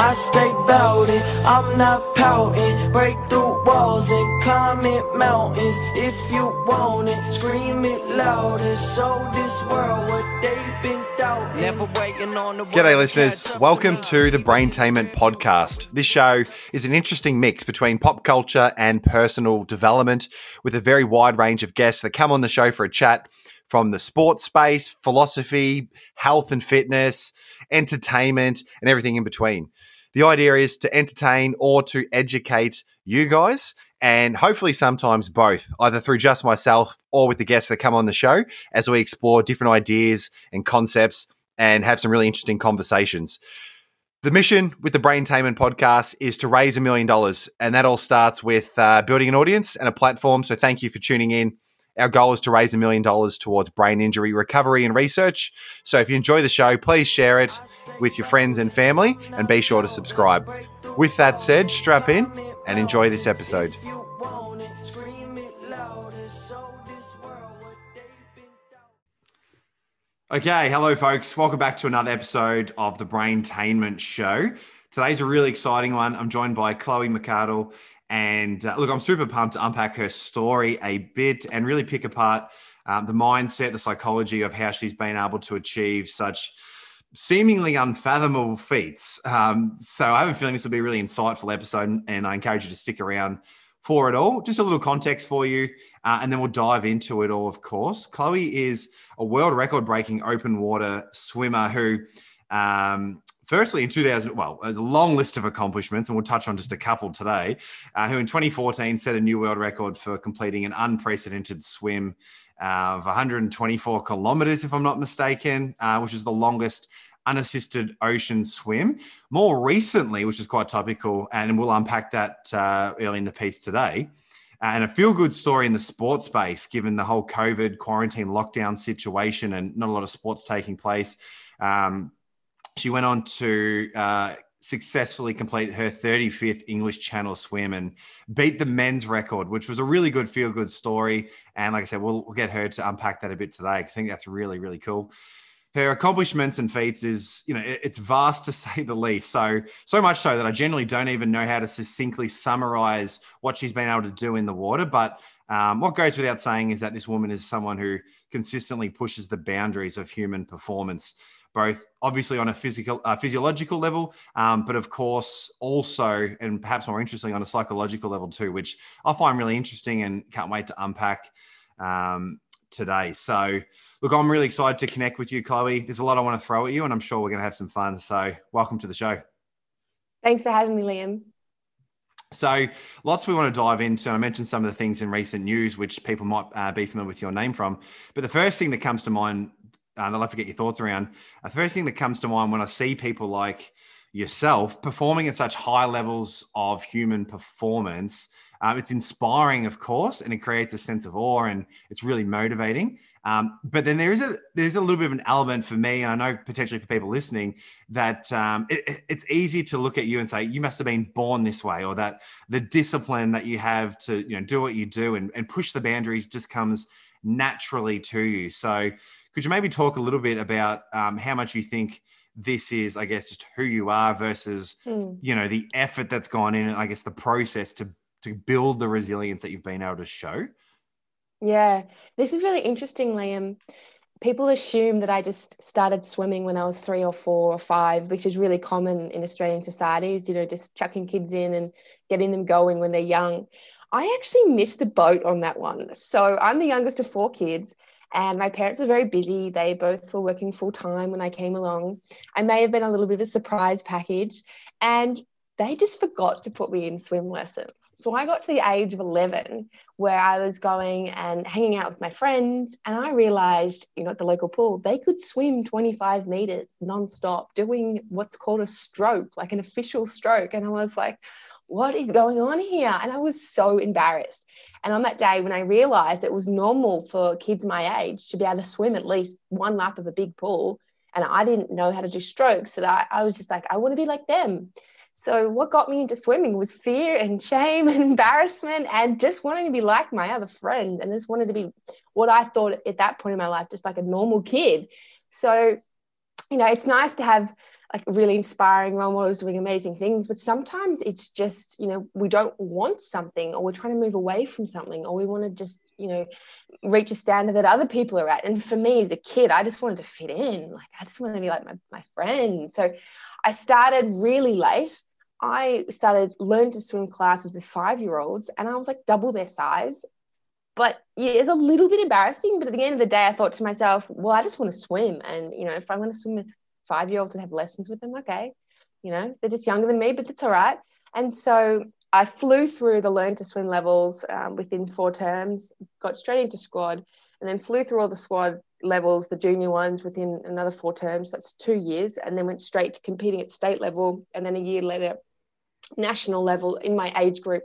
I stay bout it, I'm not pouting. Break through walls and climb it mountains. If you want it, scream it louder. Show this world what they've been doubting. Never waiting on the G'day, listeners. Welcome to the Braintainment podcast. This show is an interesting mix between pop culture and personal development with a very wide range of guests that come on the show for a chat from the sports space, philosophy, health and fitness, entertainment, and everything in between. The idea is to entertain or to educate you guys, and hopefully sometimes both, either through just myself or with the guests that come on the show as we explore different ideas and concepts and have some really interesting conversations. The mission with the Brain Braintainment podcast is to raise a million dollars, and that all starts with uh, building an audience and a platform. So, thank you for tuning in. Our goal is to raise a million dollars towards brain injury recovery and research. So if you enjoy the show, please share it with your friends and family and be sure to subscribe. With that said, strap in and enjoy this episode. Okay, hello folks. Welcome back to another episode of the Braintainment Show. Today's a really exciting one. I'm joined by Chloe McCardel and uh, look, I'm super pumped to unpack her story a bit and really pick apart um, the mindset, the psychology of how she's been able to achieve such seemingly unfathomable feats. Um, so I have a feeling this will be a really insightful episode, and I encourage you to stick around for it all. Just a little context for you, uh, and then we'll dive into it all, of course. Chloe is a world record breaking open water swimmer who um, firstly in 2000 well there's a long list of accomplishments and we'll touch on just a couple today uh, who in 2014 set a new world record for completing an unprecedented swim uh, of 124 kilometers if i'm not mistaken uh, which is the longest unassisted ocean swim. More recently which is quite topical and we'll unpack that uh, early in the piece today uh, and a feel good story in the sports space given the whole covid quarantine lockdown situation and not a lot of sports taking place um, she went on to uh, successfully complete her 35th English Channel swim and beat the men's record, which was a really good feel good story. And like I said, we'll, we'll get her to unpack that a bit today. I think that's really, really cool. Her accomplishments and feats is, you know, it's vast to say the least. So, so much so that I generally don't even know how to succinctly summarize what she's been able to do in the water. But um, what goes without saying is that this woman is someone who consistently pushes the boundaries of human performance both obviously on a physical, uh, physiological level, um, but of course also, and perhaps more interestingly, on a psychological level too, which I find really interesting and can't wait to unpack um, today. So, look, I'm really excited to connect with you, Chloe. There's a lot I want to throw at you, and I'm sure we're going to have some fun. So, welcome to the show. Thanks for having me, Liam. So, lots we want to dive into. I mentioned some of the things in recent news, which people might uh, be familiar with your name from. But the first thing that comes to mind and I'd love to get your thoughts around. The first thing that comes to mind when I see people like yourself performing at such high levels of human performance, um, it's inspiring, of course, and it creates a sense of awe, and it's really motivating. Um, but then there is a there's a little bit of an element for me, and I know potentially for people listening that um, it, it's easy to look at you and say you must have been born this way, or that the discipline that you have to you know do what you do and, and push the boundaries just comes naturally to you. So could you maybe talk a little bit about um, how much you think this is, I guess, just who you are versus, mm. you know, the effort that's gone in, and I guess the process to to build the resilience that you've been able to show? Yeah, this is really interesting, Liam. People assume that I just started swimming when I was three or four or five, which is really common in Australian societies, you know, just chucking kids in and getting them going when they're young. I actually missed the boat on that one. So I'm the youngest of four kids. And my parents were very busy. They both were working full time when I came along. I may have been a little bit of a surprise package. And they just forgot to put me in swim lessons. So I got to the age of 11 where I was going and hanging out with my friends. And I realized, you know, at the local pool, they could swim 25 meters nonstop doing what's called a stroke, like an official stroke. And I was like, what is going on here? And I was so embarrassed. And on that day, when I realized it was normal for kids my age to be able to swim at least one lap of a big pool, and I didn't know how to do strokes, that I, I was just like, I want to be like them. So, what got me into swimming was fear and shame and embarrassment and just wanting to be like my other friend and just wanted to be what I thought at that point in my life, just like a normal kid. So, you know, it's nice to have like really inspiring role models doing amazing things but sometimes it's just you know we don't want something or we're trying to move away from something or we want to just you know reach a standard that other people are at. And for me as a kid i just wanted to fit in. Like i just wanted to be like my, my friends so i started really late i started learn to swim classes with five year olds and i was like double their size but yeah, it's a little bit embarrassing. But at the end of the day, I thought to myself, well, I just want to swim. And, you know, if I'm going to swim with five year olds and have lessons with them, okay. You know, they're just younger than me, but that's all right. And so I flew through the learn to swim levels um, within four terms, got straight into squad, and then flew through all the squad levels, the junior ones, within another four terms. That's two years, and then went straight to competing at state level, and then a year later national level in my age group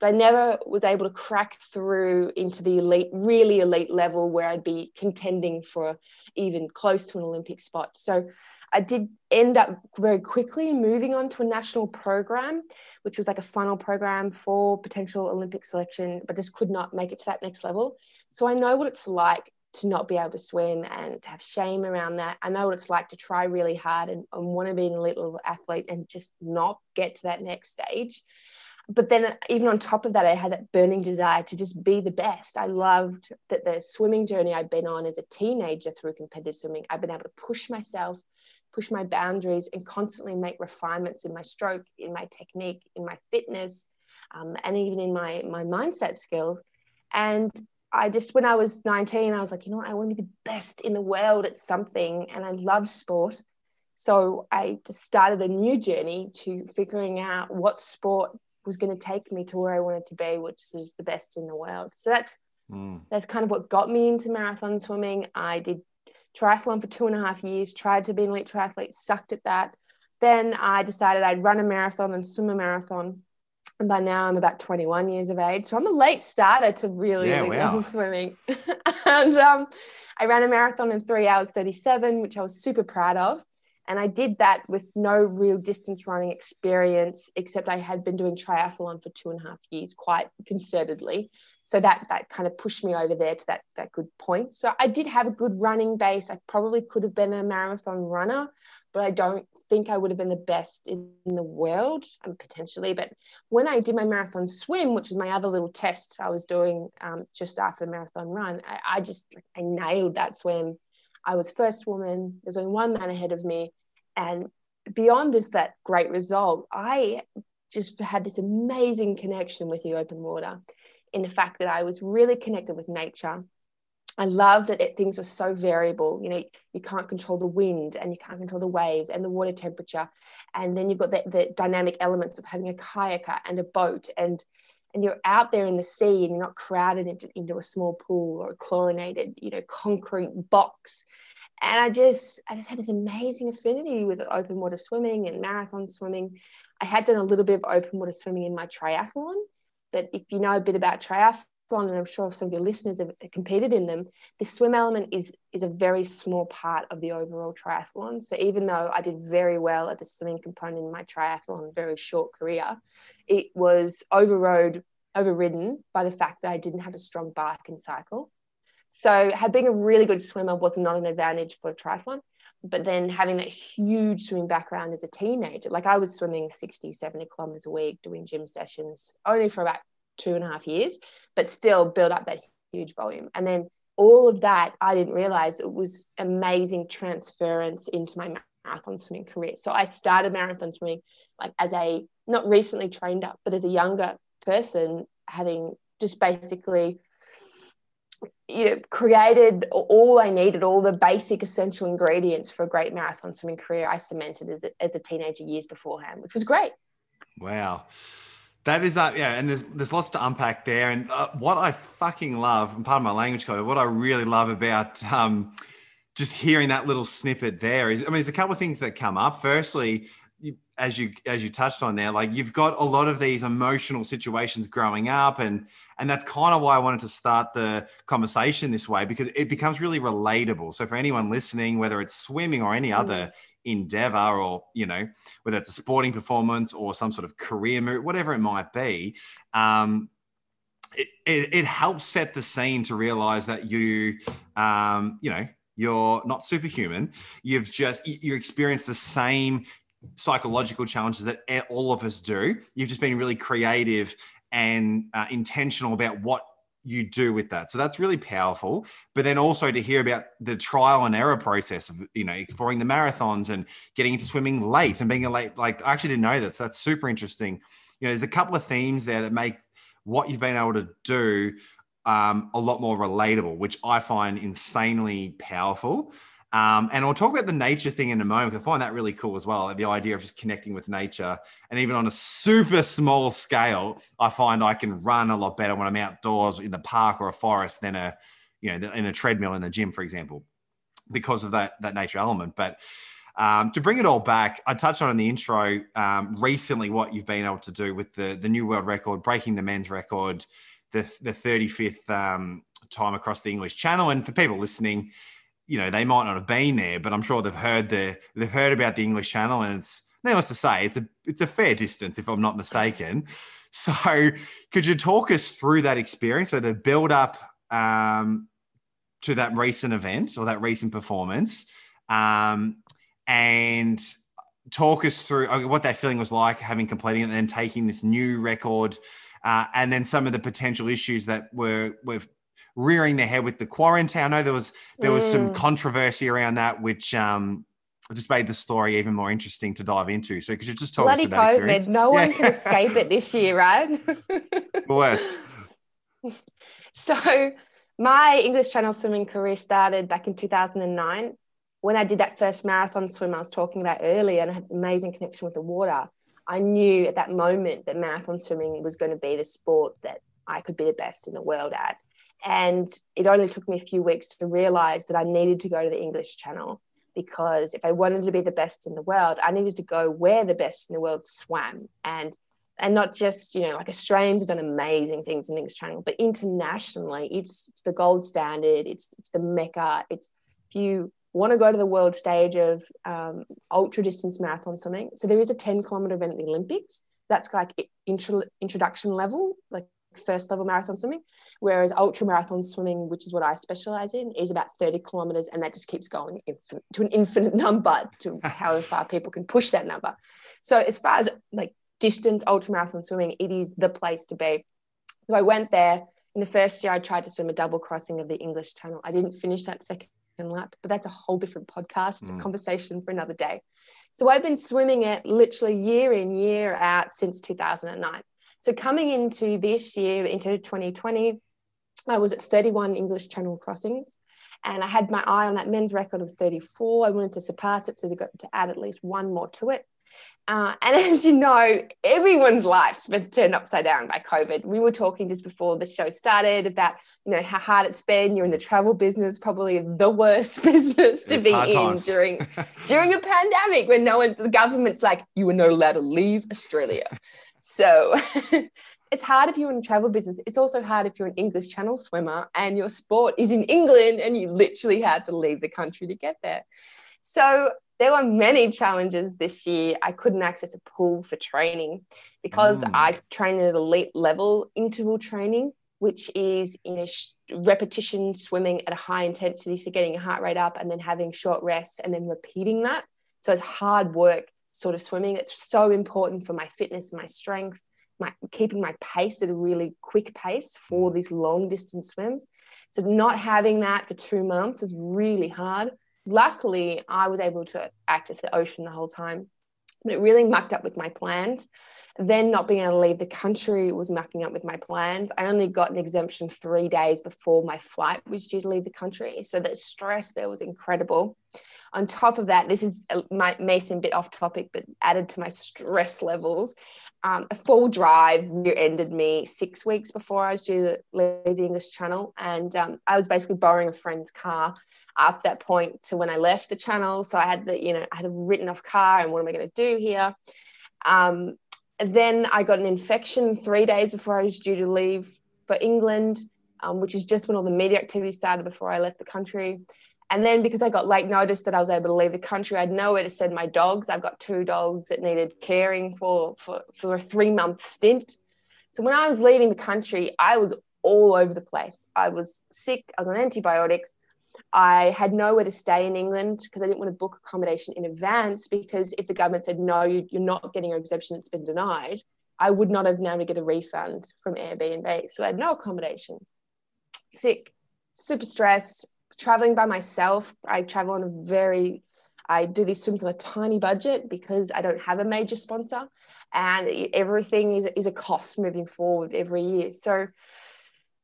but i never was able to crack through into the elite really elite level where i'd be contending for even close to an olympic spot. So i did end up very quickly moving on to a national program which was like a funnel program for potential olympic selection but just could not make it to that next level. So i know what it's like to not be able to swim and have shame around that. I know what it's like to try really hard and, and want to be an elite little athlete and just not get to that next stage. But then, even on top of that, I had that burning desire to just be the best. I loved that the swimming journey I've been on as a teenager through competitive swimming, I've been able to push myself, push my boundaries, and constantly make refinements in my stroke, in my technique, in my fitness, um, and even in my my mindset skills. And I just, when I was 19, I was like, you know what, I want to be the best in the world at something. And I love sport. So I just started a new journey to figuring out what sport was going to take me to where I wanted to be, which is the best in the world. So that's mm. that's kind of what got me into marathon swimming. I did triathlon for two and a half years, tried to be an elite triathlete, sucked at that. Then I decided I'd run a marathon and swim a marathon and by now I'm about 21 years of age. So I'm a late starter to really yeah, wow. swimming. and um, I ran a marathon in three hours 37, which I was super proud of. And I did that with no real distance running experience, except I had been doing triathlon for two and a half years quite concertedly. So that that kind of pushed me over there to that, that good point. So I did have a good running base. I probably could have been a marathon runner, but I don't think I would have been the best in, the world, um, potentially. But when I did my marathon swim, which was my other little test I was doing um, just after the marathon run, I, I just I nailed that swim. I was first woman. There's only one man ahead of me, and beyond this, that great result, I just had this amazing connection with the open water, in the fact that I was really connected with nature. I love that it, things were so variable. You know, you can't control the wind and you can't control the waves and the water temperature. And then you've got the, the dynamic elements of having a kayaker and a boat and and you're out there in the sea and you're not crowded into, into a small pool or a chlorinated, you know, concrete box. And I just, I just had this amazing affinity with open water swimming and marathon swimming. I had done a little bit of open water swimming in my triathlon, but if you know a bit about triathlon, and I'm sure some of your listeners have competed in them, the swim element is is a very small part of the overall triathlon. So even though I did very well at the swimming component in my triathlon, very short career, it was overrode, overridden by the fact that I didn't have a strong bike and cycle. So being a really good swimmer was not an advantage for triathlon. But then having that huge swimming background as a teenager, like I was swimming 60, 70 kilometers a week, doing gym sessions only for about two and a half years, but still build up that huge volume. And then all of that, I didn't realize it was amazing transference into my marathon swimming career. So I started marathon swimming like as a not recently trained up, but as a younger person, having just basically you know created all I needed, all the basic essential ingredients for a great marathon swimming career. I cemented as a, as a teenager years beforehand, which was great. Wow. That is that, uh, yeah, and there's there's lots to unpack there. And uh, what I fucking love, and part of my language code, what I really love about um, just hearing that little snippet there is, I mean, there's a couple of things that come up. Firstly, you, as you as you touched on there, like you've got a lot of these emotional situations growing up, and and that's kind of why I wanted to start the conversation this way because it becomes really relatable. So for anyone listening, whether it's swimming or any other endeavor or you know whether it's a sporting performance or some sort of career move whatever it might be um, it, it, it, helps set the scene to realize that you um, you know you're not superhuman. You've just you experienced the same psychological challenges that all of us do. You've just been really creative and uh, intentional about what you do with that. So that's really powerful. But then also to hear about the trial and error process of, you know, exploring the marathons and getting into swimming late and being a late, like I actually didn't know this. That's super interesting. You know, there's a couple of themes there that make what you've been able to do um, a lot more relatable, which I find insanely powerful. Um, and I'll talk about the nature thing in a moment. I find that really cool as well. The idea of just connecting with nature. And even on a super small scale, I find I can run a lot better when I'm outdoors in the park or a forest than a, you know, in a treadmill in the gym, for example, because of that, that nature element. But um, to bring it all back, I touched on in the intro um, recently what you've been able to do with the, the new world record, breaking the men's record, the, the 35th um, time across the English Channel. And for people listening, you know, they might not have been there, but I'm sure they've heard the they've heard about the English Channel, and it's needless to say, it's a it's a fair distance, if I'm not mistaken. So, could you talk us through that experience? So, the build up um, to that recent event or that recent performance, um, and talk us through uh, what that feeling was like having completing it and then taking this new record, uh, and then some of the potential issues that were were rearing their head with the quarantine. I know there was there was mm. some controversy around that, which um, just made the story even more interesting to dive into. So could you just talk Bloody us about COVID. Experience? No yeah. one can escape it this year, right? the worst. So my English Channel swimming career started back in 2009 when I did that first marathon swim I was talking about earlier and I had an amazing connection with the water. I knew at that moment that marathon swimming was going to be the sport that I could be the best in the world at. And it only took me a few weeks to realize that I needed to go to the English channel because if I wanted to be the best in the world, I needed to go where the best in the world swam. And and not just, you know, like Australians have done amazing things in the English channel, but internationally, it's, the gold standard, it's it's the mecca. It's if you want to go to the world stage of um, ultra distance marathon swimming. So there is a 10 kilometer event at the Olympics. That's like intro, introduction level, like first level marathon swimming, whereas ultra marathon swimming, which is what I specialize in, is about 30 kilometers and that just keeps going infinite, to an infinite number to how far people can push that number. So as far as like distance ultra marathon swimming, it is the place to be. So I went there. In the first year, I tried to swim a double crossing of the English Channel. I didn't finish that second lap, but that's a whole different podcast mm. conversation for another day. So I've been swimming it literally year in, year out since 2009. So coming into this year, into 2020, I was at 31 English Channel crossings and I had my eye on that men's record of 34. I wanted to surpass it, so to, go, to add at least one more to it. Uh, and as you know, everyone's life's been turned upside down by COVID. We were talking just before the show started about, you know, how hard it's been. You're in the travel business, probably the worst business to it's be in during during a pandemic when no one, the government's like, you were not allowed to leave Australia. So it's hard if you're in a travel business. It's also hard if you're an English Channel swimmer and your sport is in England and you literally had to leave the country to get there. So there were many challenges this year. I couldn't access a pool for training because mm. I train at elite level interval training, which is in a sh- repetition swimming at a high intensity. So getting your heart rate up and then having short rests and then repeating that. So it's hard work sort of swimming. It's so important for my fitness, my strength, my keeping my pace at a really quick pace for mm. these long distance swims. So not having that for two months was really hard. Luckily, I was able to access the ocean the whole time. But it really mucked up with my plans. Then not being able to leave the country was mucking up with my plans. I only got an exemption three days before my flight was due to leave the country. So that stress there was incredible on top of that, this is my, may seem a bit off topic, but added to my stress levels. Um, a full drive rear-ended me six weeks before I was due to leave the English Channel, and um, I was basically borrowing a friend's car after that point to when I left the channel. So I had the, you know, I had a written off car, and what am I going to do here? Um, then I got an infection three days before I was due to leave for England, um, which is just when all the media activity started before I left the country. And then because I got late notice that I was able to leave the country, I had nowhere to send my dogs. I've got two dogs that needed caring for, for, for a three month stint. So when I was leaving the country, I was all over the place. I was sick, I was on antibiotics. I had nowhere to stay in England because I didn't want to book accommodation in advance because if the government said, no, you, are not getting your exemption, it's been denied, I would not have been able to get a refund from Airbnb. So I had no accommodation. Sick, super stressed, traveling by myself. I travel on a very I do these swims on a tiny budget because I don't have a major sponsor, and everything is, is a cost moving forward every year. So,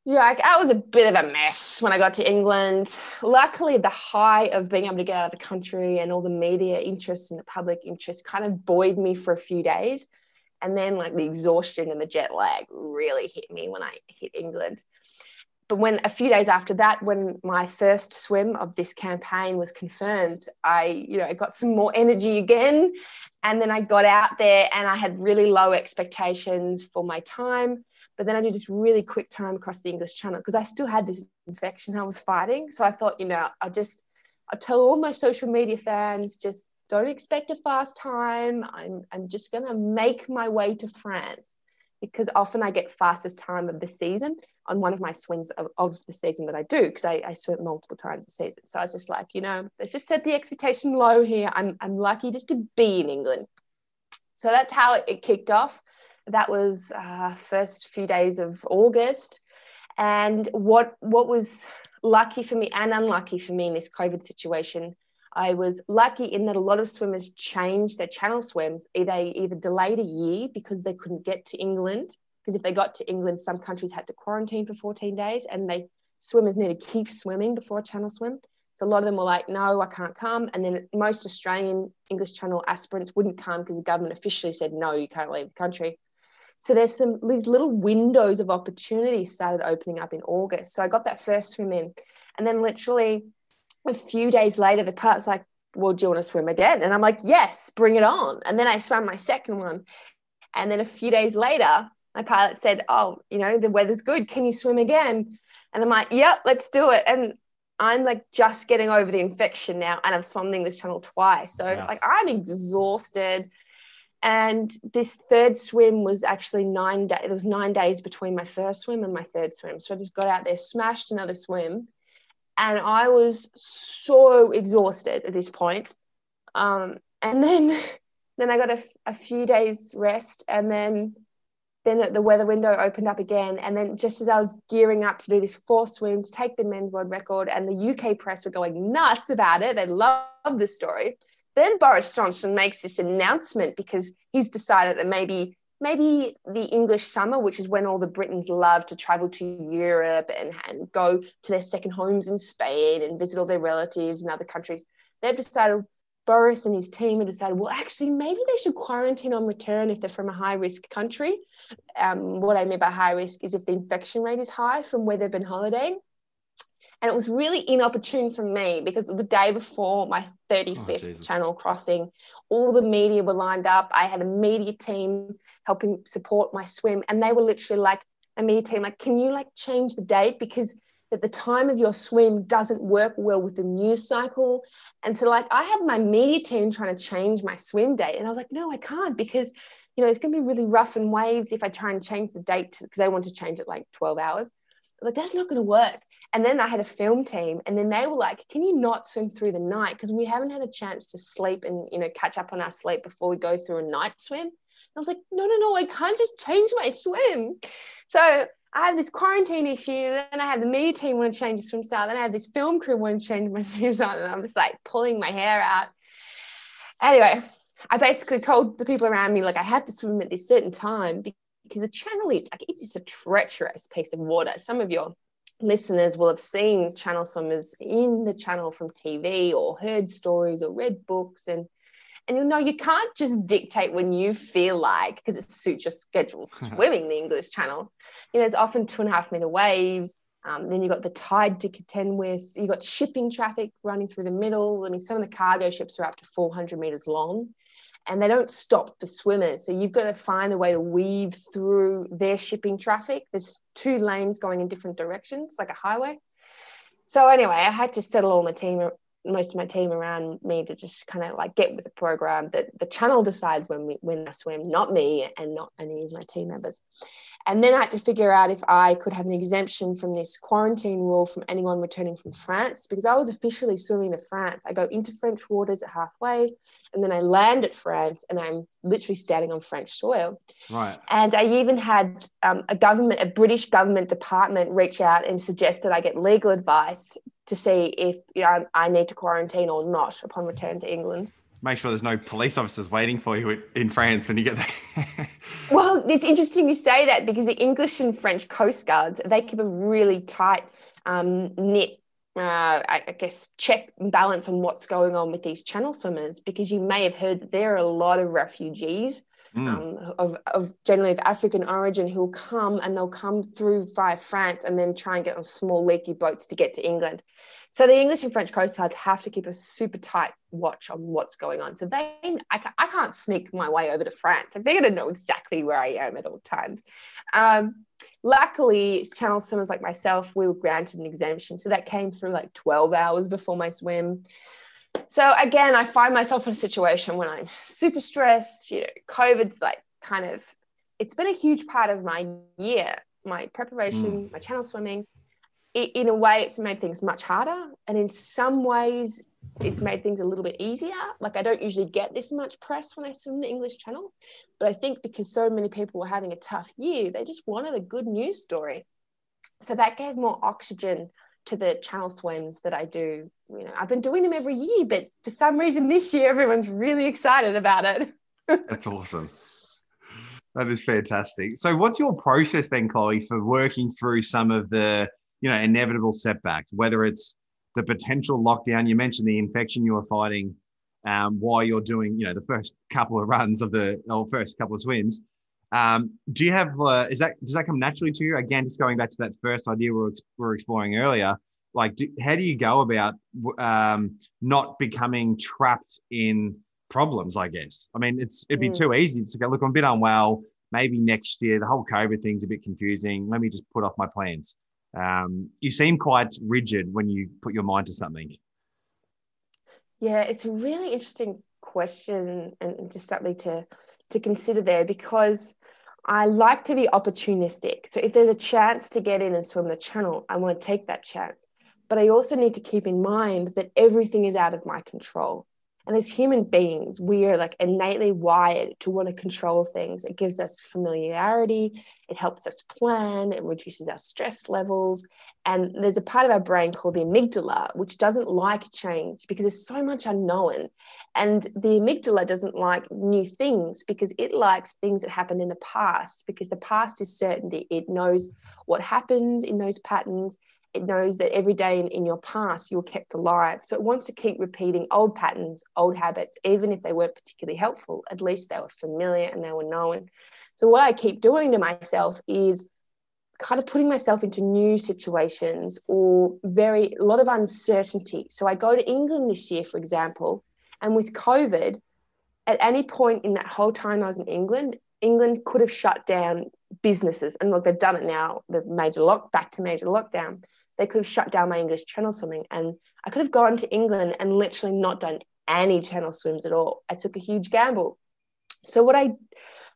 yeah, like, I was a bit of a mess when I got to England. Luckily, the high of being able to get out of the country and all the media interest and the public interest kind of buoyed me for a few days. And then, like, the exhaustion and the jet lag really hit me when I hit England but when a few days after that when my first swim of this campaign was confirmed i you know i got some more energy again. And then i got out there and i had really low expectations for my time. But then i did this really quick time across the english channel because i still had this infection. I was fighting. So i thought you know i'll just i'll tell all my social media fans just don't expect a fast time. I'm, I'm just going to make my way to france because often I get fastest time of the season on one of my swings of, of the season that I do because I, I, swim multiple times a season. So I was just like, you know, let's just set the expectation low here. I'm, I'm lucky just to be in England. So that's how it, kicked off. That was uh, first few days of August. And what what was lucky for me and unlucky for me in this COVID situation I was lucky in that a lot of swimmers changed their channel swims. They either delayed a year because they couldn't get to England, because if they got to England, some countries had to quarantine for 14 days, and they swimmers need to keep swimming before a channel swim. So a lot of them were like, no, I can't come. And then most Australian English Channel aspirants wouldn't come because the government officially said, no, you can't leave the country. So there's some these little windows of opportunity started opening up in August. So I got that first swim in. And then literally a few days later, the pilot's like, well, do you want to swim again? And I'm like, yes, bring it on. And then I swam my second one. And then a few days later, my pilot said, oh, you know, the weather's good. Can you swim again? And I'm like, yep, let's do it. And I'm like just getting over the infection now. And I've swum the English Channel twice. So yeah. like I'm exhausted. And this third swim was actually nine days. There was nine days between my first swim and my third swim. So I just got out there, smashed another swim and I was so exhausted at this point. Um, and then, then I got a, few days rest, and then, then the weather window opened up again. And then, just as I was gearing up to do this fourth swim to take the men's world record, and the UK press were going nuts about it, they love the story. Then Boris Johnson makes this announcement because he's decided that maybe maybe the English summer, which is when all the Britons love to travel to Europe and, and go to their second homes in Spain and visit all their relatives in other countries, they've decided, Boris and his team have decided, well, actually, maybe they should quarantine on return if they're from a high risk country. Um, what I mean by high risk is if the infection rate is high from where they've been holidaying. And it was really inopportune for me because the day before my 35th oh, channel crossing, all the media were lined up. I had a media team helping support my swim, and they were literally like, a media team, like, can you like change the date? Because at the time of your swim doesn't work well with the news cycle. And so, like, I had my media team trying to change my swim date. And I was like, no, I can't because, you know, it's going to be really rough and waves if I try and change the date because they want to change it like 12 hours like, that's not going to work. And then I had a film team, and then they were like, can you not swim through the night? Because we haven't had a chance to sleep and, you know, catch up on our sleep before we go through a night swim. And I was like, no, no, no, I can't just change my swim. So I had this quarantine issue, then I had the media team want to change the swim style. Then I had this film crew want to change my swim style, and I'm just like pulling my hair out. Anyway, I basically told the people around me, like, I have to swim at this certain time because the channel is like it's just a treacherous piece of water. Some of your listeners will have seen channel swimmers in the channel from TV or heard stories or read books and and you know you can't just dictate when you feel like because it suits your schedule swimming the English Channel. You know, it's often two and a half meter waves. Um, then you've got the tide to contend with. You've got shipping traffic running through the middle. I mean, some of the cargo ships are up to 400 meters long and they don't stop for swimmers. So you've got to find a way to weave through their shipping traffic. There's two lanes going in different directions, like a highway. So anyway, I had to settle all my team most of my team around me to just kind of like get with the program that the channel decides when we when I swim, not me and not any of my team members. And then I had to figure out if I could have an exemption from this quarantine rule from anyone returning from France because I was officially swimming to France. I go into French waters at halfway and then I land at France and I'm literally standing on French soil. Right. And I even had um, a government, a British government department reach out and suggest that I get legal advice to see if you know, I need to quarantine or not upon return to England make sure there's no police officers waiting for you in France when you get there. well, it's interesting you say that because the English and French coast guards they keep a really tight um, knit. Uh, I, I guess check and balance on what's going on with these channel swimmers because you may have heard that there are a lot of refugees mm. um, of, of, generally of African origin who will come and they'll come through via France and then try and get on small leaky boats to get to England. So the English and French coast guards have to keep a super tight watch on what's going on. So they, I, I can't sneak my way over to France. Like they're going to know exactly where I am at all times. Um, luckily, channel swimmers like myself, we were granted an exemption. So that came through like 12 hours before my swim. So again, I find myself in a situation when I'm super stressed. You know, COVID's like kind of, it's been a huge part of my year, my preparation, mm. my channel swimming. It, in a way, it's made things much harder, and in some ways, it's made things a little bit easier. Like I don't usually get this much press when I swim the English Channel, but I think because so many people were having a tough year, they just wanted a good news story. So that gave more oxygen to the channel swims that I do. You know, I've been doing them every year, but for some reason this year everyone's really excited about it. That's awesome. That is fantastic. So, what's your process then, Chloe, for working through some of the you know inevitable setbacks? Whether it's the potential lockdown, you mentioned the infection you were fighting um, while you're doing you know the first couple of runs of the or first couple of swims, um, do you have uh, is that does that come naturally to you? Again, just going back to that first idea we were, we were exploring earlier. Like, do, how do you go about um, not becoming trapped in problems? I guess. I mean, it's it'd be mm. too easy to go. Look, I'm a bit unwell. Maybe next year. The whole COVID thing's a bit confusing. Let me just put off my plans. Um, you seem quite rigid when you put your mind to something. Yeah, it's a really interesting question and just something to to consider there because I like to be opportunistic. So if there's a chance to get in and swim the channel, I want to take that chance. But I also need to keep in mind that everything is out of my control. And as human beings, we are like innately wired to want to control things. It gives us familiarity, it helps us plan, it reduces our stress levels. And there's a part of our brain called the amygdala, which doesn't like change because there's so much unknown. And the amygdala doesn't like new things because it likes things that happened in the past, because the past is certainty. It knows what happens in those patterns it knows that every day in, in your past you were kept alive. So it wants to keep repeating old patterns, old habits, even if they weren't particularly helpful. At least they were familiar and they were known. So what I keep doing to myself is kind of putting myself into new situations or very a lot of uncertainty. So I go to England this year, for example, and with COVID, at any point in that whole time I was in England, England could have shut down businesses. And look, they've done it now, the major lock back to major lockdown they could have shut down my English channel swimming. And I could have gone to England and literally not done any channel swims at all. I took a huge gamble. So what I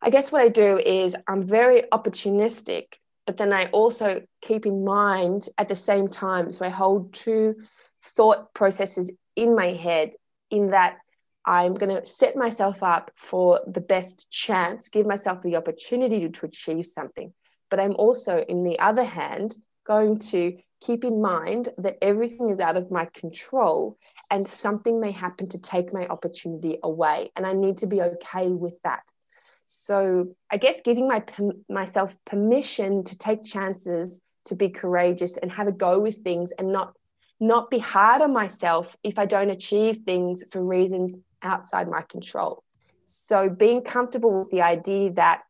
I guess what I do is I'm very opportunistic, but then I also keep in mind at the same time. So I hold two thought processes in my head in that I'm going to set myself up for the best chance, give myself the opportunity to, to achieve something. But I'm also, in the other hand, going to keep in mind that everything is out of my control and something may happen to take my opportunity away and i need to be okay with that. So i guess giving my myself permission to take chances to be courageous and have a go with things and not not be hard on myself if i don't achieve things for reasons outside my control. So being comfortable with the idea that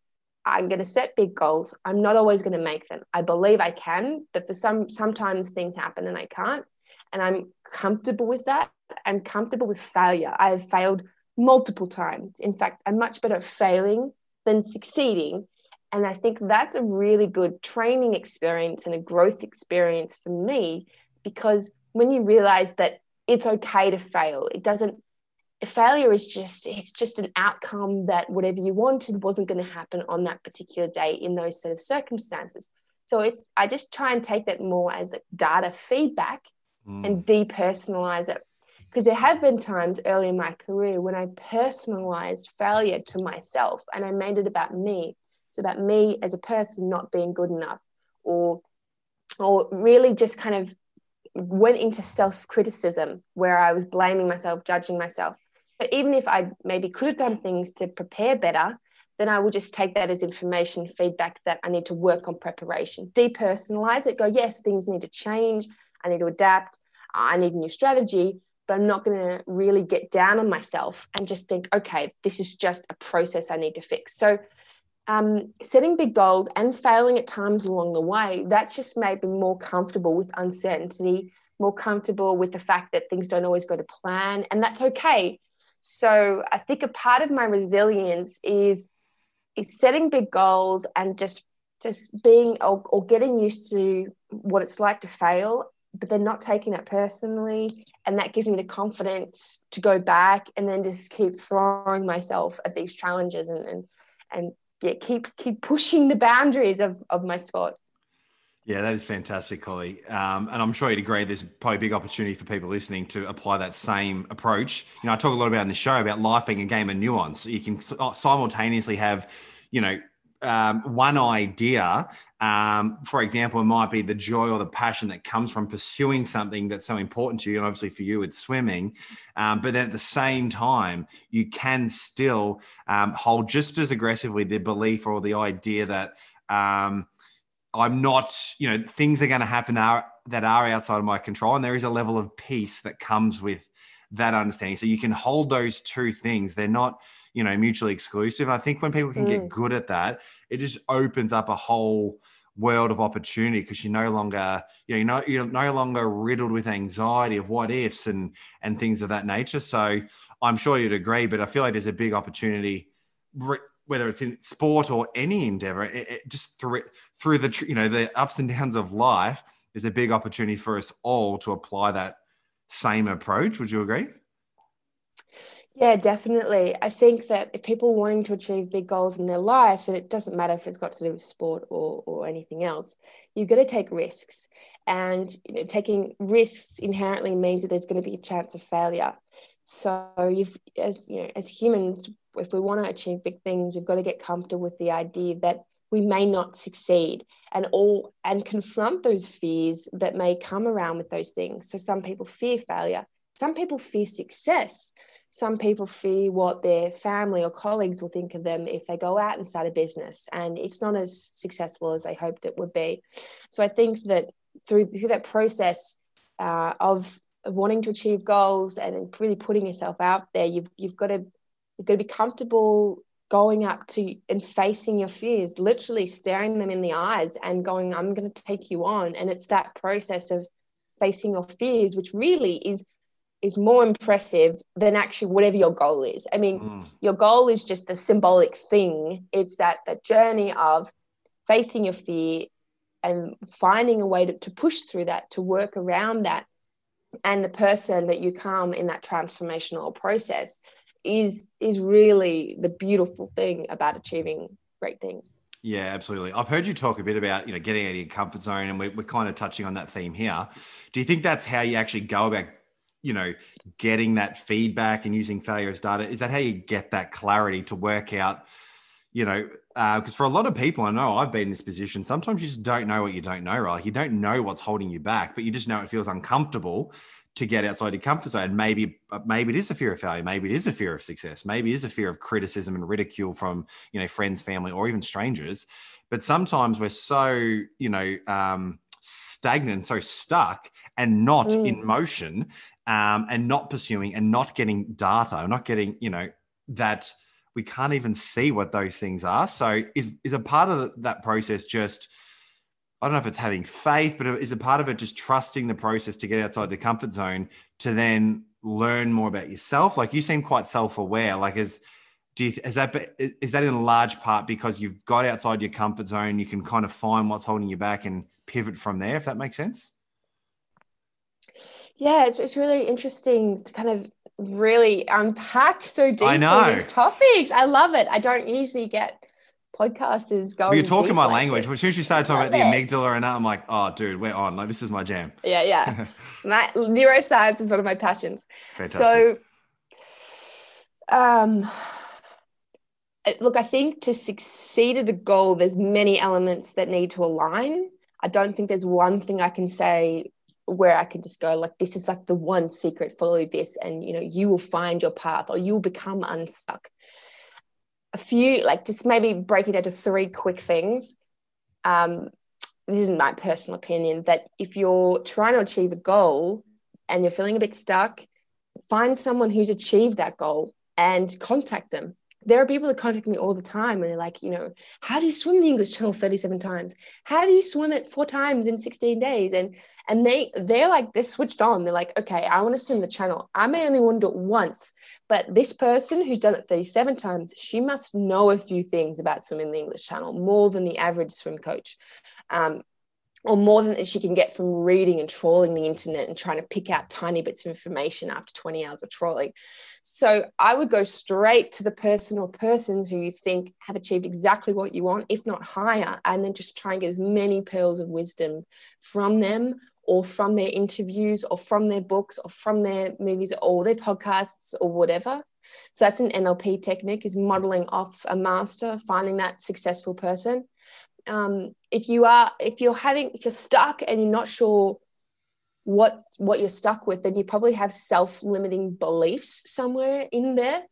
I'm going to set big goals. I'm not always going to make them. I believe I can, but for some sometimes things happen and I can't. And I'm comfortable with that. I'm comfortable with failure. I have failed multiple times. In fact, I'm much better at failing than succeeding. And I think that's a really good training experience and a growth experience for me because when you realize that it's okay to fail. It doesn't failure is just it's just an outcome that whatever you wanted wasn't going to happen on that particular day in those sort of circumstances so it's i just try and take that more as a data feedback mm. and depersonalize it because there have been times early in my career when i personalized failure to myself and i made it about me it's about me as a person not being good enough or or really just kind of went into self criticism where I was blaming myself, judging myself. But even if I maybe could have done things to prepare better, then I will just take that as information feedback that I need to work on preparation, depersonalize it, go, yes, things need to change. I need to adapt. I need a new strategy, but I'm not going to really get down on myself and just think, okay, this is just a process I need to fix. So, um, setting big goals and failing at times along the way, that's just made me more comfortable with uncertainty, more comfortable with the fact that things don't always go to plan, and that's okay so I think a part of my resilience is is setting big goals and just just being or, or getting used to what it's like to fail but then not taking that personally. And that gives me the confidence to go back and then just keep throwing myself at these challenges and and, and yeah keep keep pushing the boundaries of, of my sport yeah, that is fantastic, Chloe. Um, and I'm sure you'd agree there's probably a big opportunity for people listening to apply that same approach. You know, I talk a lot about in the show about life being a game of nuance. You can uh, simultaneously have, you know, um, one idea, um, for example, it might be the joy or the passion that comes from pursuing something that's so important to you. And obviously, for you, it's swimming. Um, but then at the same time, you can still um, hold just as aggressively the belief or the idea that um, I'm not, you know, things are going to happen are, that are outside of my control. And there is a level of peace that comes with that understanding. So you can hold those two things. They're not, you know, mutually exclusive. And I think when people can mm. get good at that, it just opens up a whole world of opportunity because you're no longer, you know, you're, you're no longer riddled with anxiety of what ifs and and things of that nature. So I'm sure you'd agree, but I feel like there's a big opportunity whether it's in sport or any endeavor, it, it just through through the you know the ups and downs of life is a big opportunity for us all to apply that same approach. Would you agree? Yeah, definitely. I think that if people wanting to achieve big goals in their life, and it doesn't matter if it's got to do with sport or, or anything else, you've got to take risks. And you know, taking risks inherently means that there's going to be a chance of failure. So you've as you know, as humans, if we want to achieve big things, we've got to get comfortable with the idea that we may not succeed and all and confront those fears that may come around with those things. So some people fear failure, some people fear success, some people fear what their family or colleagues will think of them if they go out and start a business and it's not as successful as they hoped it would be. So I think that through, through that process uh, of of wanting to achieve goals and really putting yourself out there, you've you've got to You've got to be comfortable going up to and facing your fears, literally staring them in the eyes and going, I'm going to take you on. And it's that process of facing your fears, which really is is more impressive than actually whatever your goal is. I mean, mm. your goal is just the symbolic thing. It's that that journey of facing your fear and finding a way to, to push through that, to work around that. And the person that you come in that transformational process is is really the beautiful thing about achieving great things. Yeah, absolutely. I've heard you talk a bit about you know getting out of your comfort zone, and we're, we're kind of touching on that theme here. Do you think that's how you actually go about you know getting that feedback and using failure as data? Is that how you get that clarity to work out? You know, because uh, for a lot of people, I know I've been in this position. Sometimes you just don't know what you don't know, right? You don't know what's holding you back, but you just know it feels uncomfortable to get outside your comfort zone. Maybe, uh, maybe it is a fear of failure. Maybe it is a fear of success. Maybe it is a fear of criticism and ridicule from you know friends, family, or even strangers. But sometimes we're so you know um, stagnant, so stuck, and not mm. in motion, um, and not pursuing, and not getting data, not getting you know that we can't even see what those things are. So is is a part of that process just I don't know if it's having faith, but is a part of it just trusting the process to get outside the comfort zone to then learn more about yourself? Like you seem quite self-aware. Like is do you, is that is that in large part because you've got outside your comfort zone, you can kind of find what's holding you back and pivot from there, if that makes sense? Yeah, it's, it's really interesting to kind of really unpack so deep I know. these topics. I love it. I don't usually get podcasters going. Well, you're talking my like language. this. As soon as you started talking about Love the amygdala and that, I'm like, oh, dude, we're on. Like, this is my jam. Yeah, yeah. my, neuroscience is one of my passions. Fantastic. So, um, look, I think to succeed at a goal, there's many elements that need to align. I don't think there's one thing I can say where I can just go like this is like the one secret. Follow this, and you know you will find your path, or you will become unstuck. A few, like just maybe break it down to three quick things. Um, this is my personal opinion that if you're trying to achieve a goal and you're feeling a bit stuck, find someone who's achieved that goal and contact them. There are people that contact me all the time and they're like, you know, how do you swim the English Channel 37 times? How do you swim it four times in 16 days? And and they they're like they're switched on. They're like, okay, I want to swim the channel. I may only want to do it once, but this person who's done it 37 times, she must know a few things about swimming the English Channel more than the average swim coach. Um, or more than she can get from reading and trawling the internet and trying to pick out tiny bits of information after 20 hours of trawling. So I would go straight to the person or persons who you think have achieved exactly what you want, if not higher, and then just try and get as many pearls of wisdom from them or from their interviews or from their books or from their movies or their podcasts or whatever. So that's an NLP technique is modeling off a master, finding that successful person um, if you are if you're having if you're stuck and you're not sure what what you're stuck with then you probably have self-limiting beliefs somewhere in there.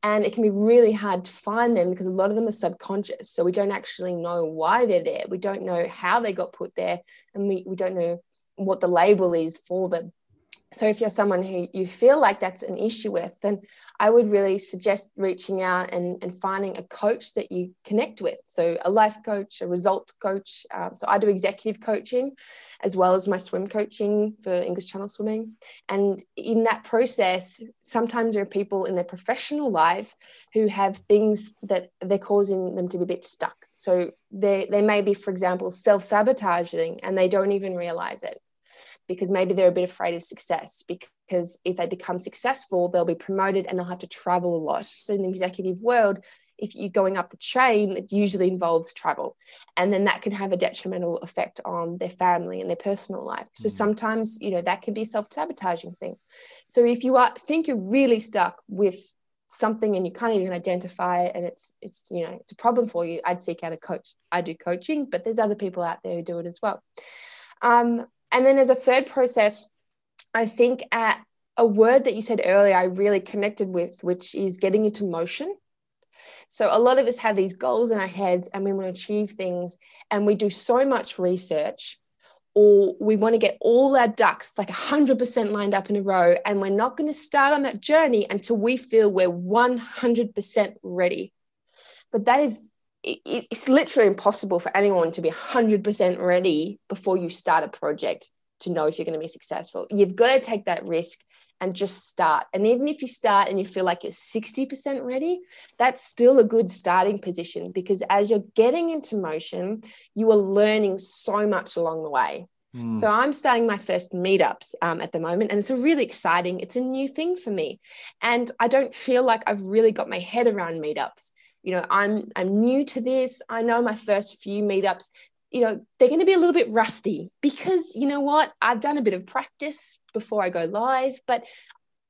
And it can be really hard to find them because a lot of them are subconscious. So we don't actually know why they're there. We don't know how they got put there. And we, we don't know what the label is for them so if you're someone who you feel like that's an issue with then i would really suggest reaching out and, and finding a coach that you connect with. So a life coach a results coach um, so i do executive coaching as well as my swim coaching for english channel swimming. And in that process sometimes there are people in their professional life who have things that they're causing them to be a bit stuck. So they, they may be for example self-sabotaging and they don't even realize it because maybe they're a bit afraid of success because if they become successful they'll be promoted and they'll have to travel a lot. So in the executive world if you're going up the chain it usually involves travel. And then that can have a detrimental effect on their family and their personal life. So Mm. sometimes you know that can be a self-sabotaging thing. So if you are think you're really stuck with something and you can't even identify it and it's it's you know it's a problem for you i'd seek out a coach. I do coaching but there's other people out there who do it as well. Um, and then as a third process, I think at a word that you said earlier, I really connected with, which is getting into motion. So a lot of us have these goals in our heads and we want to achieve things and we do so much research or we want to get all our ducks like 100% lined up in a row and we're not going to start on that journey until we feel we're 100% ready. But that is it, it's literally impossible for anyone to be 100% ready before you start a project to know if you're going to be successful. You've got to take that risk and just start. And even if you start and you feel like you're 60% ready, that's still a good starting position because as you're getting into motion, you are learning so much along the way. Mm. So I'm starting my first meetups um, at the moment, and it's a really exciting. It's a new thing for me, and I don't feel like I've really got my head around meetups you know i'm i'm new to this. I know my first few meetups you know they're going to be a little bit rusty because you know what? I've done a bit of practice before i go live but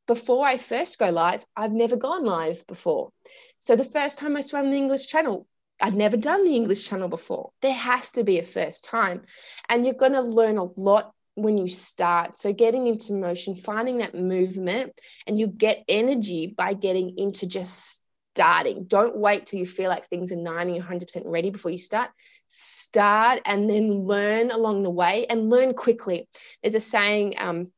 before i first go live i've never gone live before. So the first time i swam the english channel i'd never done the english channel before. There has to be a first time and you're going to learn a lot when you start. So, getting into motion, finding that movement, and you get energy by getting into just starting. Don't wait till you feel like things are 90, 100% ready before you start. Start and then learn along the way and learn quickly. There's a saying um,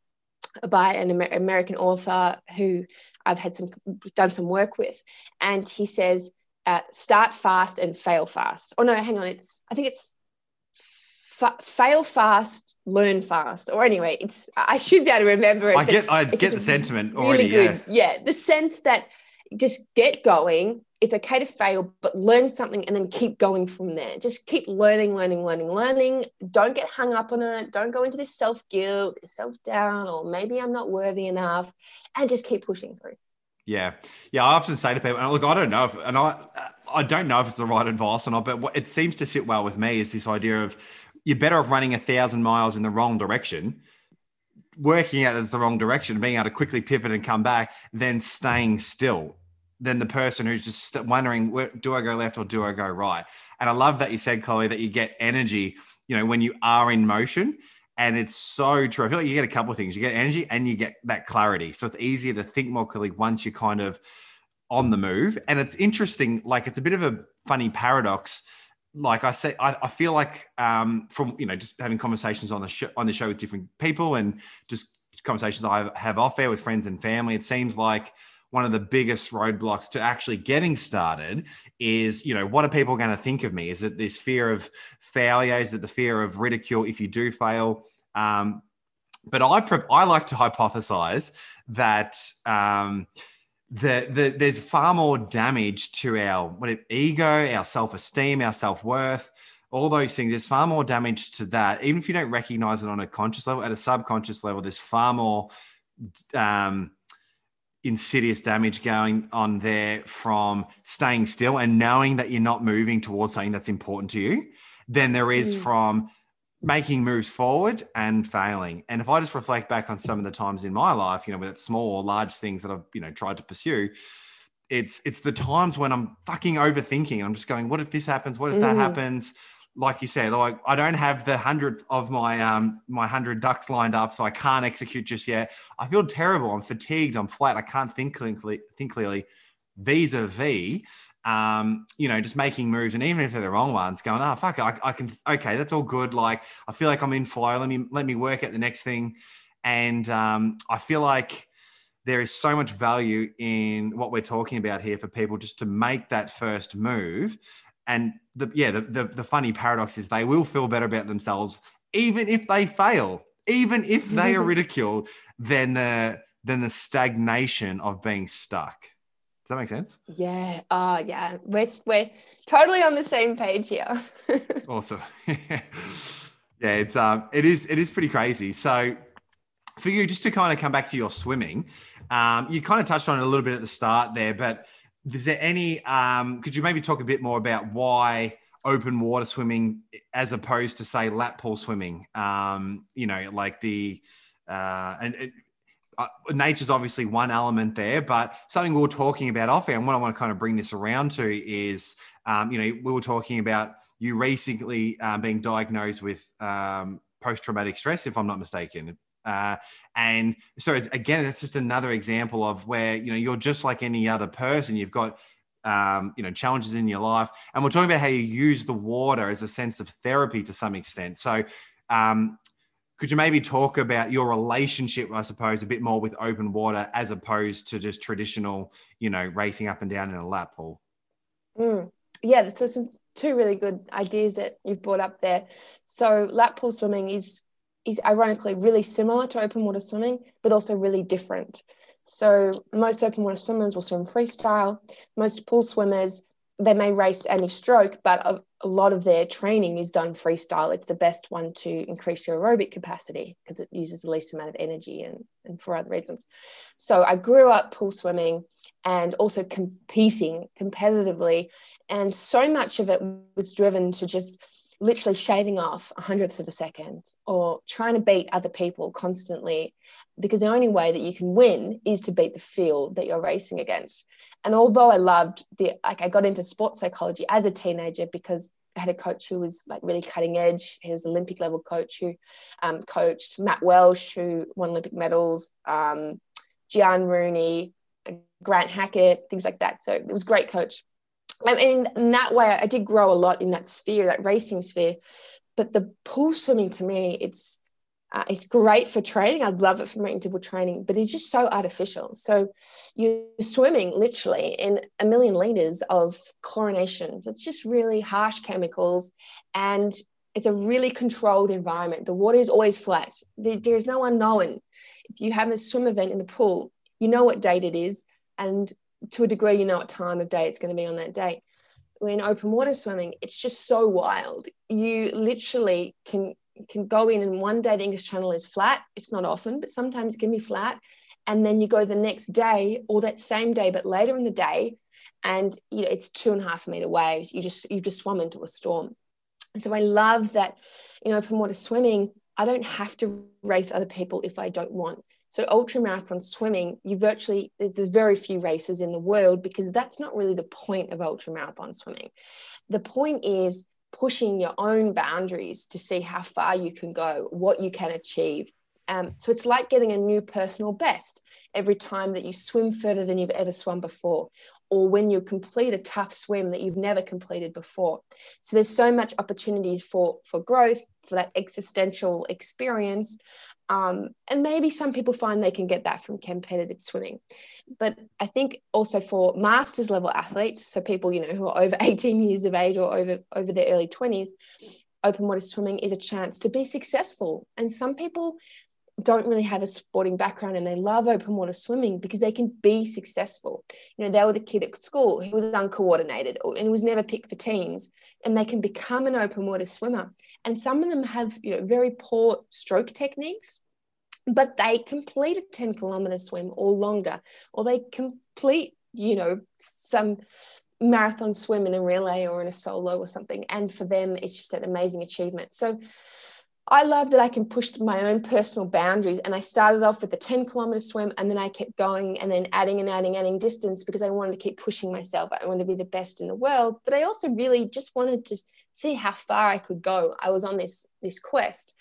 by an Amer- American author who I've had some done some work with, and he says, uh, "Start fast and fail fast." Oh no, hang on. It's I think it's fa- fail fast, learn fast. Or anyway, it's I should be able to remember it. I get, I get the sentiment really already. good. Yeah. Yeah, the sense that just get going it's okay to fail, but learn something and then keep going from there. Just keep learning, learning, learning, learning. Don't get hung up on it. Don't go into this self guilt, self down, or maybe I'm not worthy enough, and just keep pushing through. Yeah, yeah. I often say to people, look, I don't know if, and I, I don't know if it's the right advice or not, but what it seems to sit well with me is this idea of you're better off running a thousand miles in the wrong direction working out as the wrong direction, being able to quickly pivot and come back, than staying still than the person who's just wondering, do I go left or do I go right? And I love that you said, Chloe, that you get energy, you know, when you are in motion. And it's so true. I feel like you get a couple of things. You get energy and you get that clarity. So it's easier to think more clearly once you're kind of on the move. And it's interesting, like it's a bit of a funny paradox. Like I say, I, I feel like um, from you know just having conversations on the on the show with different people and just conversations I have off air with friends and family, it seems like one of the biggest roadblocks to actually getting started is, you know, what are people going to think of me? Is it this fear of failure? Is it the fear of ridicule if you do fail? Um, but I, I like to hypothesize that um, the, the, there's far more damage to our what ego, our self esteem, our self worth, all those things. There's far more damage to that. Even if you don't recognize it on a conscious level, at a subconscious level, there's far more. Um, insidious damage going on there from staying still and knowing that you're not moving towards something that's important to you than there is mm. from making moves forward and failing. And if I just reflect back on some of the times in my life, you know, whether it's small or large things that I've, you know, tried to pursue, it's it's the times when I'm fucking overthinking. I'm just going, what if this happens? What if mm. that happens? Like you said, like I don't have the hundred of my um my hundred ducks lined up, so I can't execute just yet. I feel terrible. I'm fatigued. I'm flat. I can't think clearly. Think clearly. Vis-a-vis, um, you know, just making moves, and even if they're the wrong ones, going, oh fuck, I, I can. Okay, that's all good. Like I feel like I'm in flow. Let me let me work at the next thing, and um, I feel like there is so much value in what we're talking about here for people just to make that first move and the yeah, the, the, the funny paradox is they will feel better about themselves even if they fail, even if they are ridiculed, than the than the stagnation of being stuck. Does that make sense? Yeah. Oh, uh, yeah. We're we're totally on the same page here. awesome. yeah, it's um, it is it is pretty crazy. So, for you, just to kind of come back to your swimming, um, you kind of touched on it a little bit at the start there, but is there any um, could you maybe talk a bit more about why open water swimming as opposed to say lap pool swimming? Um, you know like the uh, and it, uh, nature's obviously one element there but something we were talking about off air and what i want to kind of bring this around to is um, you know we were talking about you recently um, being diagnosed with um, post-traumatic stress if i'm not mistaken uh, and so again, it's just another example of where you know you're just like any other person. You've got um, you know challenges in your life, and we're talking about how you use the water as a sense of therapy to some extent. So, um, could you maybe talk about your relationship, I suppose, a bit more with open water as opposed to just traditional, you know, racing up and down in a lap pool? Mm. Yeah, so some two really good ideas that you've brought up there. So lap pool swimming is is ironically really similar to open water swimming, but also really different. So most open water swimmers will swim freestyle. Most pool swimmers, they may race any stroke, but a, a lot of their training is done freestyle. It's the best one to increase your aerobic capacity because it uses the least amount of energy and, and for other reasons. So I grew up pool swimming and also competing competitively. And so much of it was driven to just literally shaving off a hundredth of a second or trying to beat other people constantly because the only way that you can win is to beat the field that you're racing against and although i loved the like i got into sports psychology as a teenager because I had a coach who was like really cutting edge. He was Olympic level coach who um, coached Matt Welsh, who won Olympic medals, um, Giaan Rooney, Grant Hackett, things like that. So it was great coach. I mean, in that way, I did grow a lot in that sphere, that racing sphere. But the pool swimming to me, it's uh, it's great for training. I love it for my interval training, but it's just so artificial. So you're swimming literally in a million liters of chlorination. It's just really harsh chemicals, and it's a really controlled environment. The water is always flat. There's no unknown. If you have a swim event in the pool, you know what date it is, and to a degree, you know what time of day it's going to be on that day. When open water swimming, it's just so wild. You literally can can go in and one day the English Channel is flat. It's not often, but sometimes it can be flat. And then you go the next day or that same day, but later in the day, and you know it's two and a half meter waves. You just you've just swum into a storm. So I love that in open water swimming, I don't have to race other people if I don't want. So ultra marathon swimming, you virtually there's very few races in the world because that's not really the point of ultra marathon swimming. The point is pushing your own boundaries to see how far you can go, what you can achieve. Um, so it's like getting a new personal best every time that you swim further than you've ever swum before, or when you complete a tough swim that you've never completed before. So there's so much opportunities for for growth, for that existential experience. Um, and maybe some people find they can get that from competitive swimming. But I think also for masters level athletes, so people, you know, who are over 18 years of age or over, over their early 20s, open water swimming is a chance to be successful. And some people don't really have a sporting background and they love open water swimming because they can be successful. You know, they were the kid at school who was uncoordinated and was never picked for teams, and they can become an open water swimmer. And some of them have, you know, very poor stroke techniques, but they complete a 10 kilometer swim or longer, or they complete, you know, some marathon swim in a relay or in a solo or something. And for them, it's just an amazing achievement. So I love that I can push my own personal boundaries. And I started off with the 10 kilometer swim and then I kept going and then adding and adding, adding distance because I wanted to keep pushing myself. I wanted to be the best in the world. But I also really just wanted to see how far I could go. I was on this, this quest.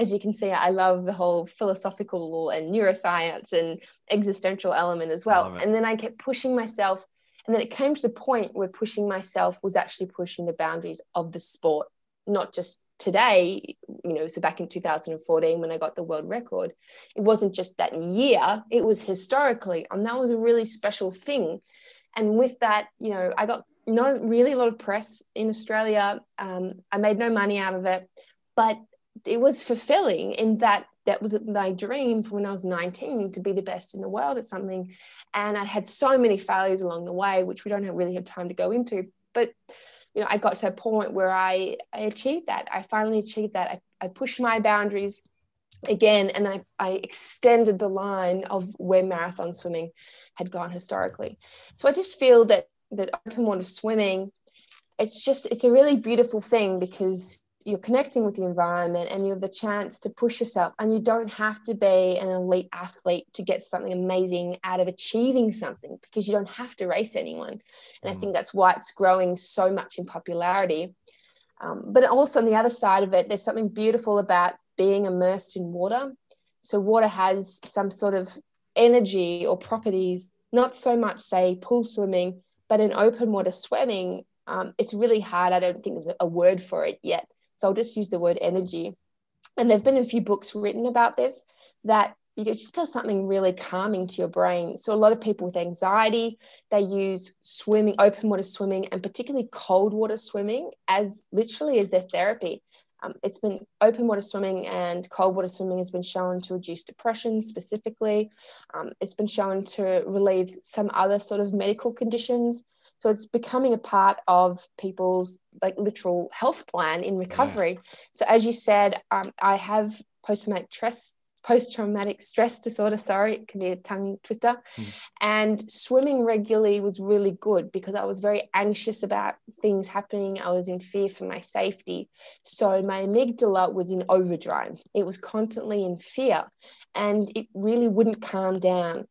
As you can see, I love the whole philosophical and neuroscience and existential element as well. And then I kept pushing myself. And then it came to the point where pushing myself was actually pushing the boundaries of the sport, not just today, you know, so back in 2014 when I got the world record, it wasn't just that year, it was historically. And that was a really special thing. And with that, you know, I got not really a lot of press in Australia. Um, I made no money out of it, but it was fulfilling in that that was my dream from when I was 19 to be the best in the world at something. And I had so many failures along the way, which we don't have really have time to go into. But you know, I got to a point where I, I achieved that. I finally achieved that. I, I pushed my boundaries again, and then I, I extended the line of where marathon swimming had gone historically. So I just feel that that open water swimming, it's just it's a really beautiful thing because you're connecting with the environment and you have the chance to push yourself and you don't have to be an elite athlete to get something amazing out of achieving something because you don't have to race anyone. And mm. i think that's why it's growing so much in popularity. Um, but also on the other side of it there's something beautiful about being immersed in water. So water has some sort of energy or properties not so much say pool swimming but in open water swimming um, it's really hard. I don't think there's a word for it yet so I'll just use the word energy. And there have been a few books written about this that it just does something really calming to your brain. So a lot of people with anxiety, they use swimming, open water swimming, and particularly cold water swimming as literally as their therapy. Um, it's been open water swimming and cold water swimming has been shown to reduce depression specifically. Um, it's been shown to relieve some other sort of medical conditions. So it's becoming a part of people's like literal health plan in recovery. Yeah. So as you said, um, I have post-traumatic stress post traumatic stress disorder. Sorry, it can be a tongue twister. Mm. And swimming regularly was really good because I was very anxious about things happening. I was in fear for my safety. So my amygdala was in overdrive. It was constantly in fear and it really wouldn't calm down.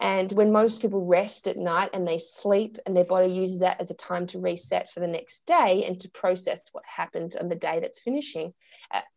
And when most people rest at night and they sleep, and their body uses that as a time to reset for the next day and to process what happened on the day that's finishing,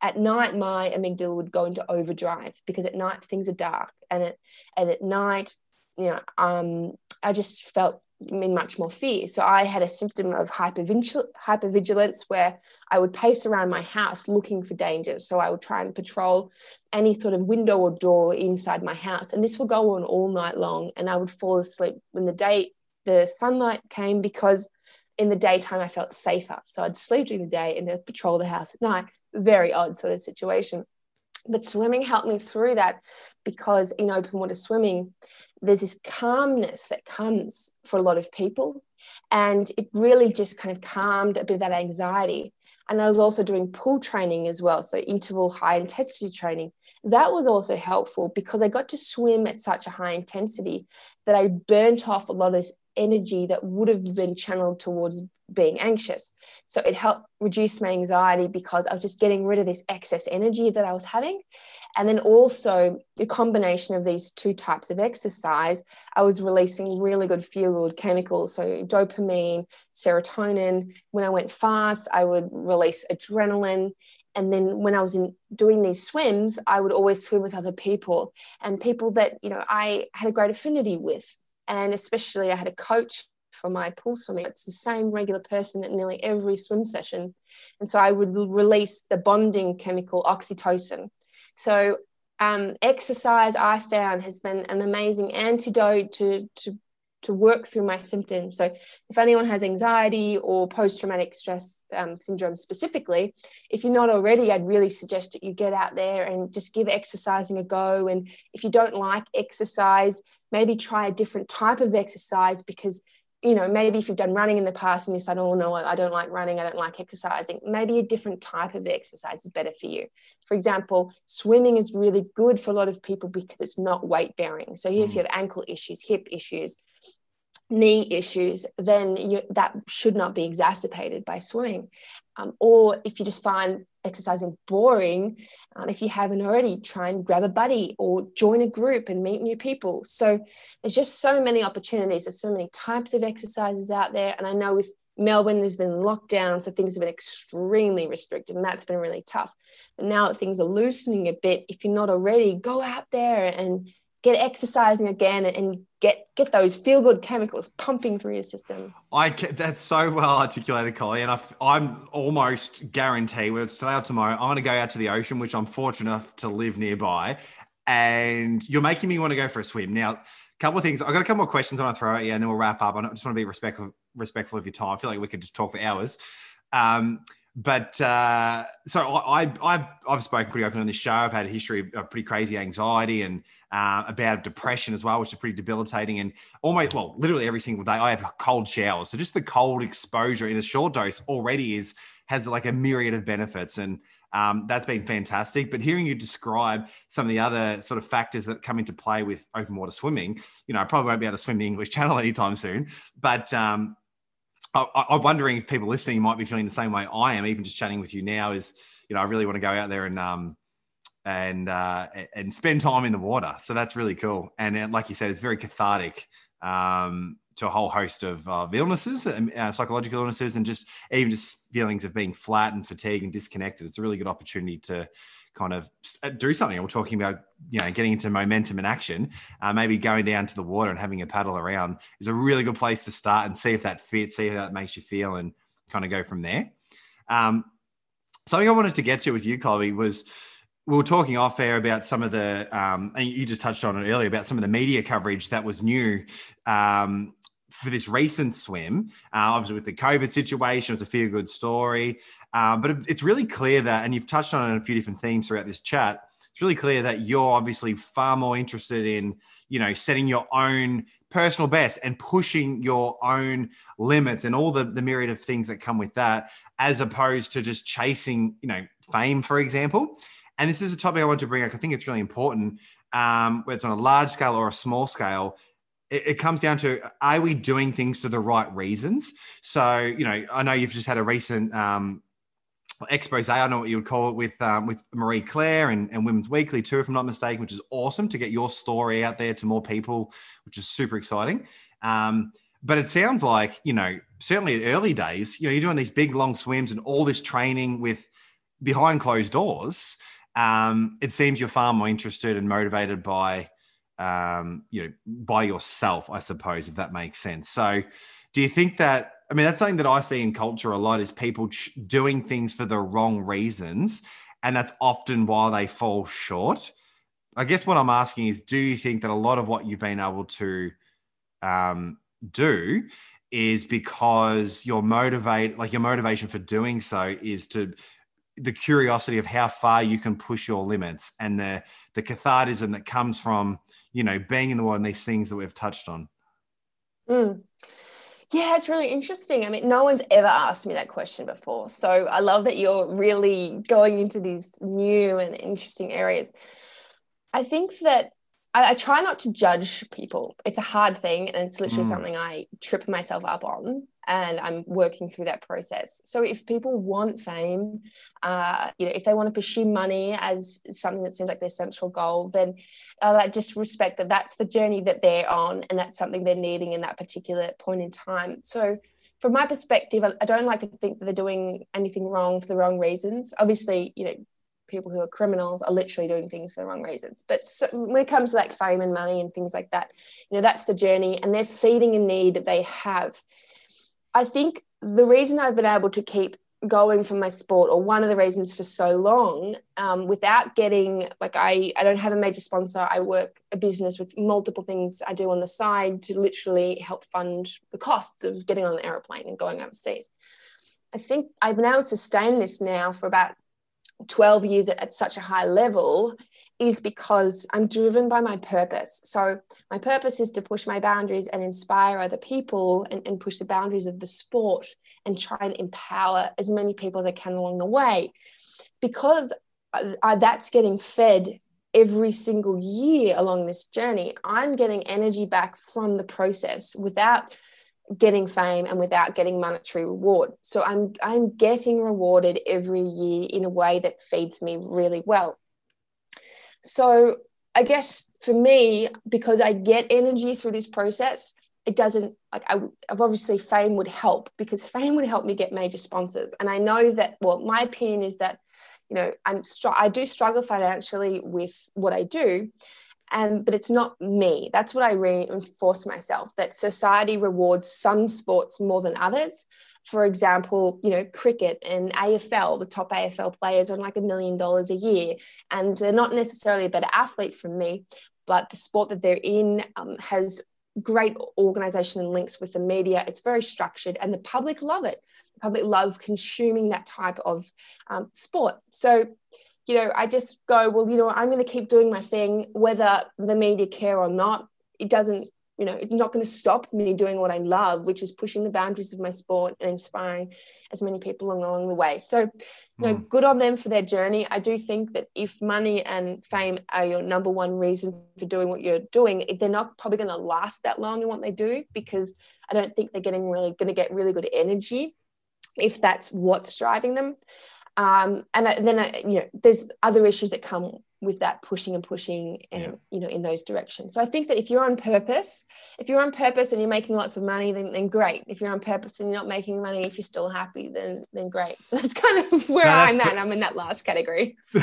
at night, my amygdala would go into overdrive because at night things are dark. And at, and at night, you know, um, I just felt in much more fear. So I had a symptom of hypervigilance where I would pace around my house looking for danger. So I would try and patrol any sort of window or door inside my house. And this would go on all night long. And I would fall asleep when the day, the sunlight came because in the daytime I felt safer. So I'd sleep during the day and then patrol the house at night. Very odd sort of situation. But swimming helped me through that because in open water swimming, there's this calmness that comes for a lot of people. And it really just kind of calmed a bit of that anxiety. And I was also doing pool training as well. So interval high intensity training. That was also helpful because I got to swim at such a high intensity that I burnt off a lot of this energy that would have been channeled towards being anxious. So it helped reduce my anxiety because I was just getting rid of this excess energy that I was having. And then also the combination of these two types of exercise, I was releasing really good feel good chemicals. So dopamine, serotonin. When I went fast, I would release adrenaline. And then when I was in doing these swims, I would always swim with other people and people that, you know, I had a great affinity with. And especially I had a coach for my pool swimming. It's the same regular person at nearly every swim session. And so I would release the bonding chemical oxytocin. So um, exercise I found has been an amazing antidote to, to to work through my symptoms. So, if anyone has anxiety or post traumatic stress um, syndrome specifically, if you're not already, I'd really suggest that you get out there and just give exercising a go. And if you don't like exercise, maybe try a different type of exercise because you know, maybe if you've done running in the past and you said, oh, no, I don't like running, I don't like exercising, maybe a different type of exercise is better for you. For example, swimming is really good for a lot of people because it's not weight bearing. So if you mm. have ankle issues, hip issues, knee issues, then you, that should not be exacerbated by swimming. Um, or if you just find exercising boring, um, if you haven't already, try and grab a buddy or join a group and meet new people. So there's just so many opportunities. There's so many types of exercises out there. And I know with Melbourne, there's been lockdown, so things have been extremely restricted, and that's been really tough. But now that things are loosening a bit, if you're not already, go out there and get exercising again and get get those feel good chemicals pumping through your system. I that's so well articulated, Chloe, and I, I'm almost guarantee whether it's today or tomorrow, I'm going to go out to the ocean, which I'm fortunate enough to live nearby, and you're making me want to go for a swim. Now, a couple of things. I've got a couple more questions I want to throw at you, and then we'll wrap up. I just want to be respectful respectful of your time. I feel like we could just talk for hours. Um, but uh, so I, I, I've spoken pretty openly on this show. I've had a history of pretty crazy anxiety and uh, about depression as well, which is pretty debilitating. And almost, well, literally every single day, I have cold showers. So just the cold exposure in a short dose already is has like a myriad of benefits, and um, that's been fantastic. But hearing you describe some of the other sort of factors that come into play with open water swimming, you know, I probably won't be able to swim the English Channel anytime soon, but um, I, am wondering if people listening might be feeling the same way I am, even just chatting with you now. Is you know I really want to go out there and um and uh, and spend time in the water. So that's really cool. And uh, like you said, it's very cathartic um, to a whole host of, uh, illnesses, uh, psychological illnesses, and just even just feelings of being flat and fatigued and disconnected. It's a really good opportunity to kind of uh, do something. We're talking about, you know, getting into momentum and action. Uh, maybe going down to the water and having a paddle around is a really good place to start and see if that fits, see how that makes you feel, and kind of go from there. Um, something I wanted to get to with you, Chloe, was we were talking off air about some of the, um, and you just touched on it earlier about some of the media coverage that was new um, for this recent swim. Uh, obviously, with the COVID situation, it was a feel good story. Um, but it's really clear that, and you've touched on it on a few different themes throughout this chat. It's really clear that you're obviously far more interested in, you know, setting your own personal best and pushing your own limits and all the, the myriad of things that come with that, as opposed to just chasing, you know, fame, for example. And this is a topic I want to bring up. I think it's really important, um, whether it's on a large scale or a small scale. It, it comes down to are we doing things for the right reasons? So, you know, I know you've just had a recent um, expose. I don't know what you would call it with um, with Marie Claire and, and Women's Weekly too, if I'm not mistaken, which is awesome to get your story out there to more people, which is super exciting. Um, but it sounds like you know certainly early days, you know, you're doing these big long swims and all this training with behind closed doors. Um, it seems you're far more interested and motivated by um, you know by yourself, I suppose, if that makes sense. So, do you think that I mean, that's something that I see in culture a lot is people ch- doing things for the wrong reasons. And that's often why they fall short. I guess what I'm asking is do you think that a lot of what you've been able to um, do is because your motivate like your motivation for doing so is to the curiosity of how far you can push your limits and the the cathartism that comes from you know being in the world and these things that we've touched on mm. Yeah it's really interesting i mean no one's ever asked me that question before so i love that you're really going into these new and interesting areas i think that I, I, try not to judge people. It's a hard thing, and it's literally mm. something I trip myself up on, and I'm working through that process. So if people want fame, uh, you know, if they want to pursue money as something that seems like their central goal, then uh, just respect that that's the journey that they're on, and that's something they're needing in that particular point in time. So from my perspective, I, I don't like to think that they're doing anything wrong for the wrong reasons. Obviously, you know, people who are criminals are literally doing things for the wrong reasons. But so when it comes to like fame and money and things like that, you know, that's the journey and they're feeding a need that they have. I think the reason I've been able to keep going for my sport or one of the reasons for so long um, without getting like I, I don't have a major sponsor. I work a business with multiple things i do on the side to literally help fund the costs of getting on an aeroplane and going overseas. I think i've been able to sustain this now for about 12 years at, such a high level is because I'm driven by my purpose. So, my purpose is to push my boundaries and inspire other people and, and push the boundaries of the sport and try and empower as many people as I can along the way. Because that's getting fed every single year along this journey, I'm getting energy back from the process without getting fame and without getting monetary reward. So I'm I'm getting rewarded every year in a way that feeds me really well. So I guess for me, because I get energy through this process, it doesn't like I, have obviously fame would help because fame would help me get major sponsors. And I know that well, my opinion is that you know I'm str- I do struggle financially with what I do, and but it's not me. That's what i reinforce myself that society rewards some sports more than others. For example you know cricket and afl the top afl players earn like a million dollars a year. And they're not necessarily a better athlete from me but the sport that they're in um, has great organization and links with the media. It's very structured and the public love it. The public love consuming that type of um, sport. So you know, I just go, well, you know, I'm going to keep doing my thing, whether the media care or not. It doesn't, you know, it's not going to stop me doing what I love, which is pushing the boundaries of my sport and inspiring as many people along, along the way. So, you know, mm. good on them for their journey. I do think that if money and fame are your number one reason for doing what you're doing, they're not probably going to last that long in what they do because I don't think they're getting really going to get really good energy if that's what's driving them. Um, and then you know there's other issues that come with that pushing and pushing and yeah. you know in those directions. So i think that if you're on purpose if you're on purpose and you're making lots of money then, then great. If you're on purpose and you're not making money if you're still happy then then great. So that's kind of where no, i'm at. i'm in that last category.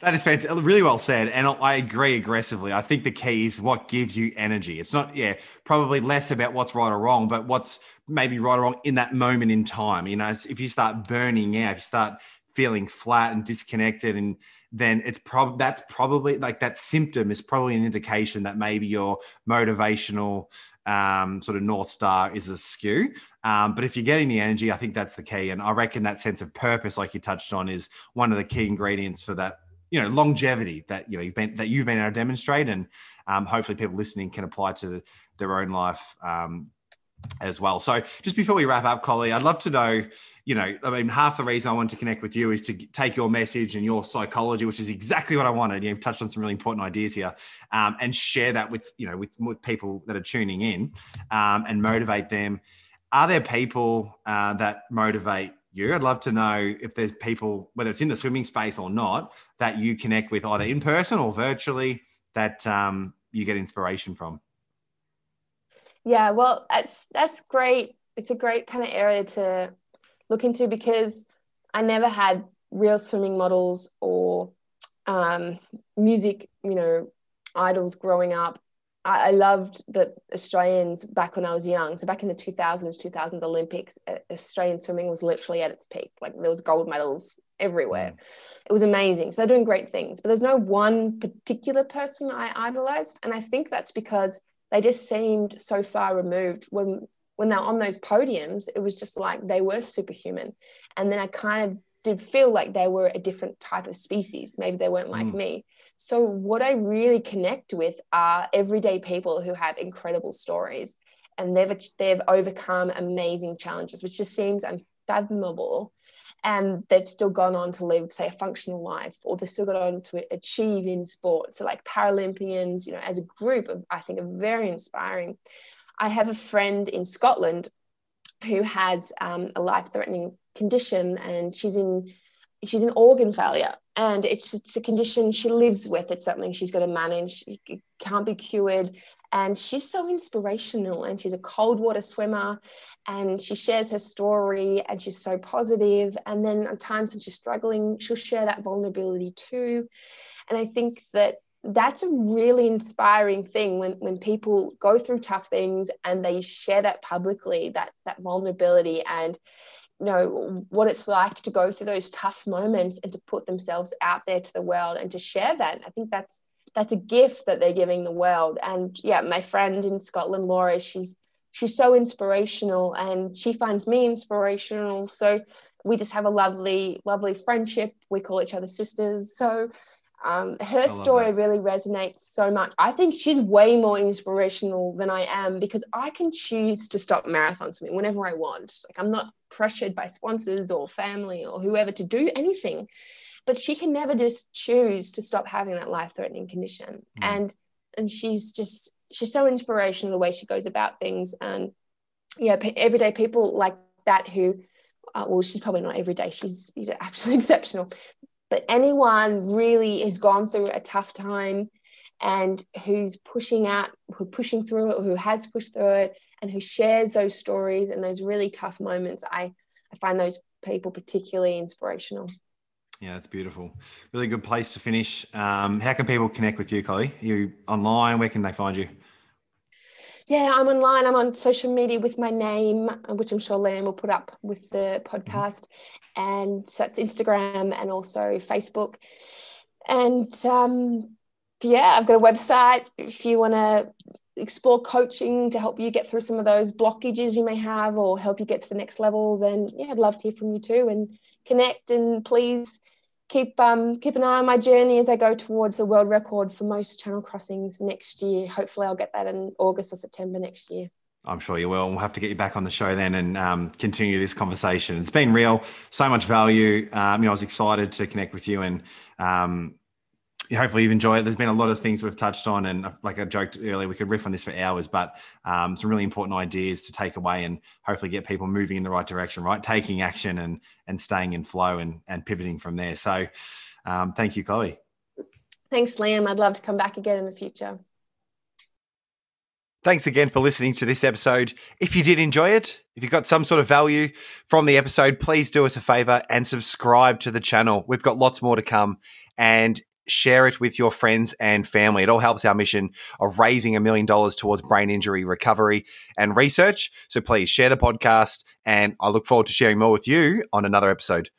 That is fantastic. Uh, really well said and i agree aggressively. I think the key is what gives you energy. It's not yeah probably less about what's right or wrong but what's maybe right or wrong in that moment in time. You know if you start burning out if you start feeling flat and disconnected and then it's probably that's probably like that symptom is probably an indication that maybe your motivational um, sort of north star is askew. Um, but if you're getting the energy, I think that's the key. And I reckon that sense of purpose, like you touched on, is one of the key ingredients for that. You know, longevity that you know you've been that you've been able to demonstrate, and um, hopefully people listening can apply to their own life um, as well. So just before we wrap up, Chloe, I'd love to know, you know, I mean, half the reason I wanted to connect with you is to take your message and your psychology, which is exactly what I wanted. You've touched on some really important ideas here, um, and share that with you know with, with people that are tuning in, um, and motivate them. Are there people uh, that motivate you? I'd love to know if there's people, whether it's in the swimming space or not, that you connect with either in person or virtually, that um, you get inspiration from. Yeah, well, that's that's great. It's a great kind of area to look into because I never had real swimming models or um, music, you know, idols growing up. I, I, loved that Australians back when I was young. So back in the 2000s, 2000 Olympics, Australian swimming was literally at its peak. Like there was gold medals everywhere. Mm. It was amazing. So they're doing great things. But there's no one particular person I idolized. And I think that's because they just seemed so far removed when when they're on those podiums it was just like they were superhuman and then i kind of did feel like they were a different type of species. Maybe they weren't like mm. me. So, what I really connect with are everyday people who have incredible stories and they've, they've overcome amazing challenges, which just seems unfathomable. And they've still gone on to live, say, a functional life, or they've still gone on to achieve in sport. So, like Paralympians, you know, as a group, I think are very inspiring. I have a friend in Scotland who has um, a life-threatening condition, and she's in she's in organ failure and it's, it's a condition she lives with it's something she's got to manage it can't be cured and she's so inspirational and she's a cold water swimmer and she shares her story and she's so positive. And then at times when she's struggling she'll share that vulnerability too. And i think that that's a really inspiring thing when, when people go through tough things and they share that publicly that that vulnerability and you know what it's like to go through those tough moments and to put themselves out there to the world and to share that. I think that's that's a gift that they're giving the world and yeah my friend in scotland laura she's she's so inspirational and she finds me inspirational so we just have a lovely lovely friendship we call each other sisters so um, her story that. really resonates so much. I think she's way more inspirational than I am because I can choose to stop marathon swimming whenever I want. Like I'm not pressured by sponsors or family or whoever to do anything. But she can never just choose to stop having that life-threatening condition. Mm. And and she's just she's so inspirational the way she goes about things. And yeah, everyday people like that who uh, well, she's probably not every day. She's you know, absolutely exceptional but anyone really has gone through a tough time and who's pushing out who pushing through it who has pushed through it and who shares those stories and those really tough moments i i find those people particularly inspirational yeah that's beautiful. Really good place to finish. Um, how can people connect with you chloe? Are you online? Where can they find you? Yeah, I'm online. I'm on social media with my name, which I'm sure Liam will put up with the podcast. And so that's Instagram and also Facebook. And um, yeah, I've got a website. If you want to explore coaching to help you get through some of those blockages you may have or help you get to the next level, then yeah, I'd love to hear from you too. And connect. And please keep um, keep an eye on my journey as I go towards the world record for most channel crossings next year. Hopefully, I'll get that in August or September next year. I'm sure you will. We'll have to get you back on the show then and um, continue this conversation. It's been real, so much value. Um, you know, I was excited to connect with you and um, hopefully you've enjoyed it. There's been a lot of things we've touched on, and uh, like I joked earlier, we could riff on this for hours, but um, some really important ideas to take away and hopefully get people moving in the right direction, right? Taking action and and staying in flow and and pivoting from there. So, um, thank you, Chloe. Thanks, Liam. I'd love to come back again in the future. Thanks again for listening to this episode. If you did enjoy it, if you got some sort of value from the episode, please do us a favor and subscribe to the channel. We've got lots more to come. And share it with your friends and family. It all helps our mission of raising a million dollars towards brain injury recovery and research. So please share the podcast, and I look forward to sharing more with you on another episode.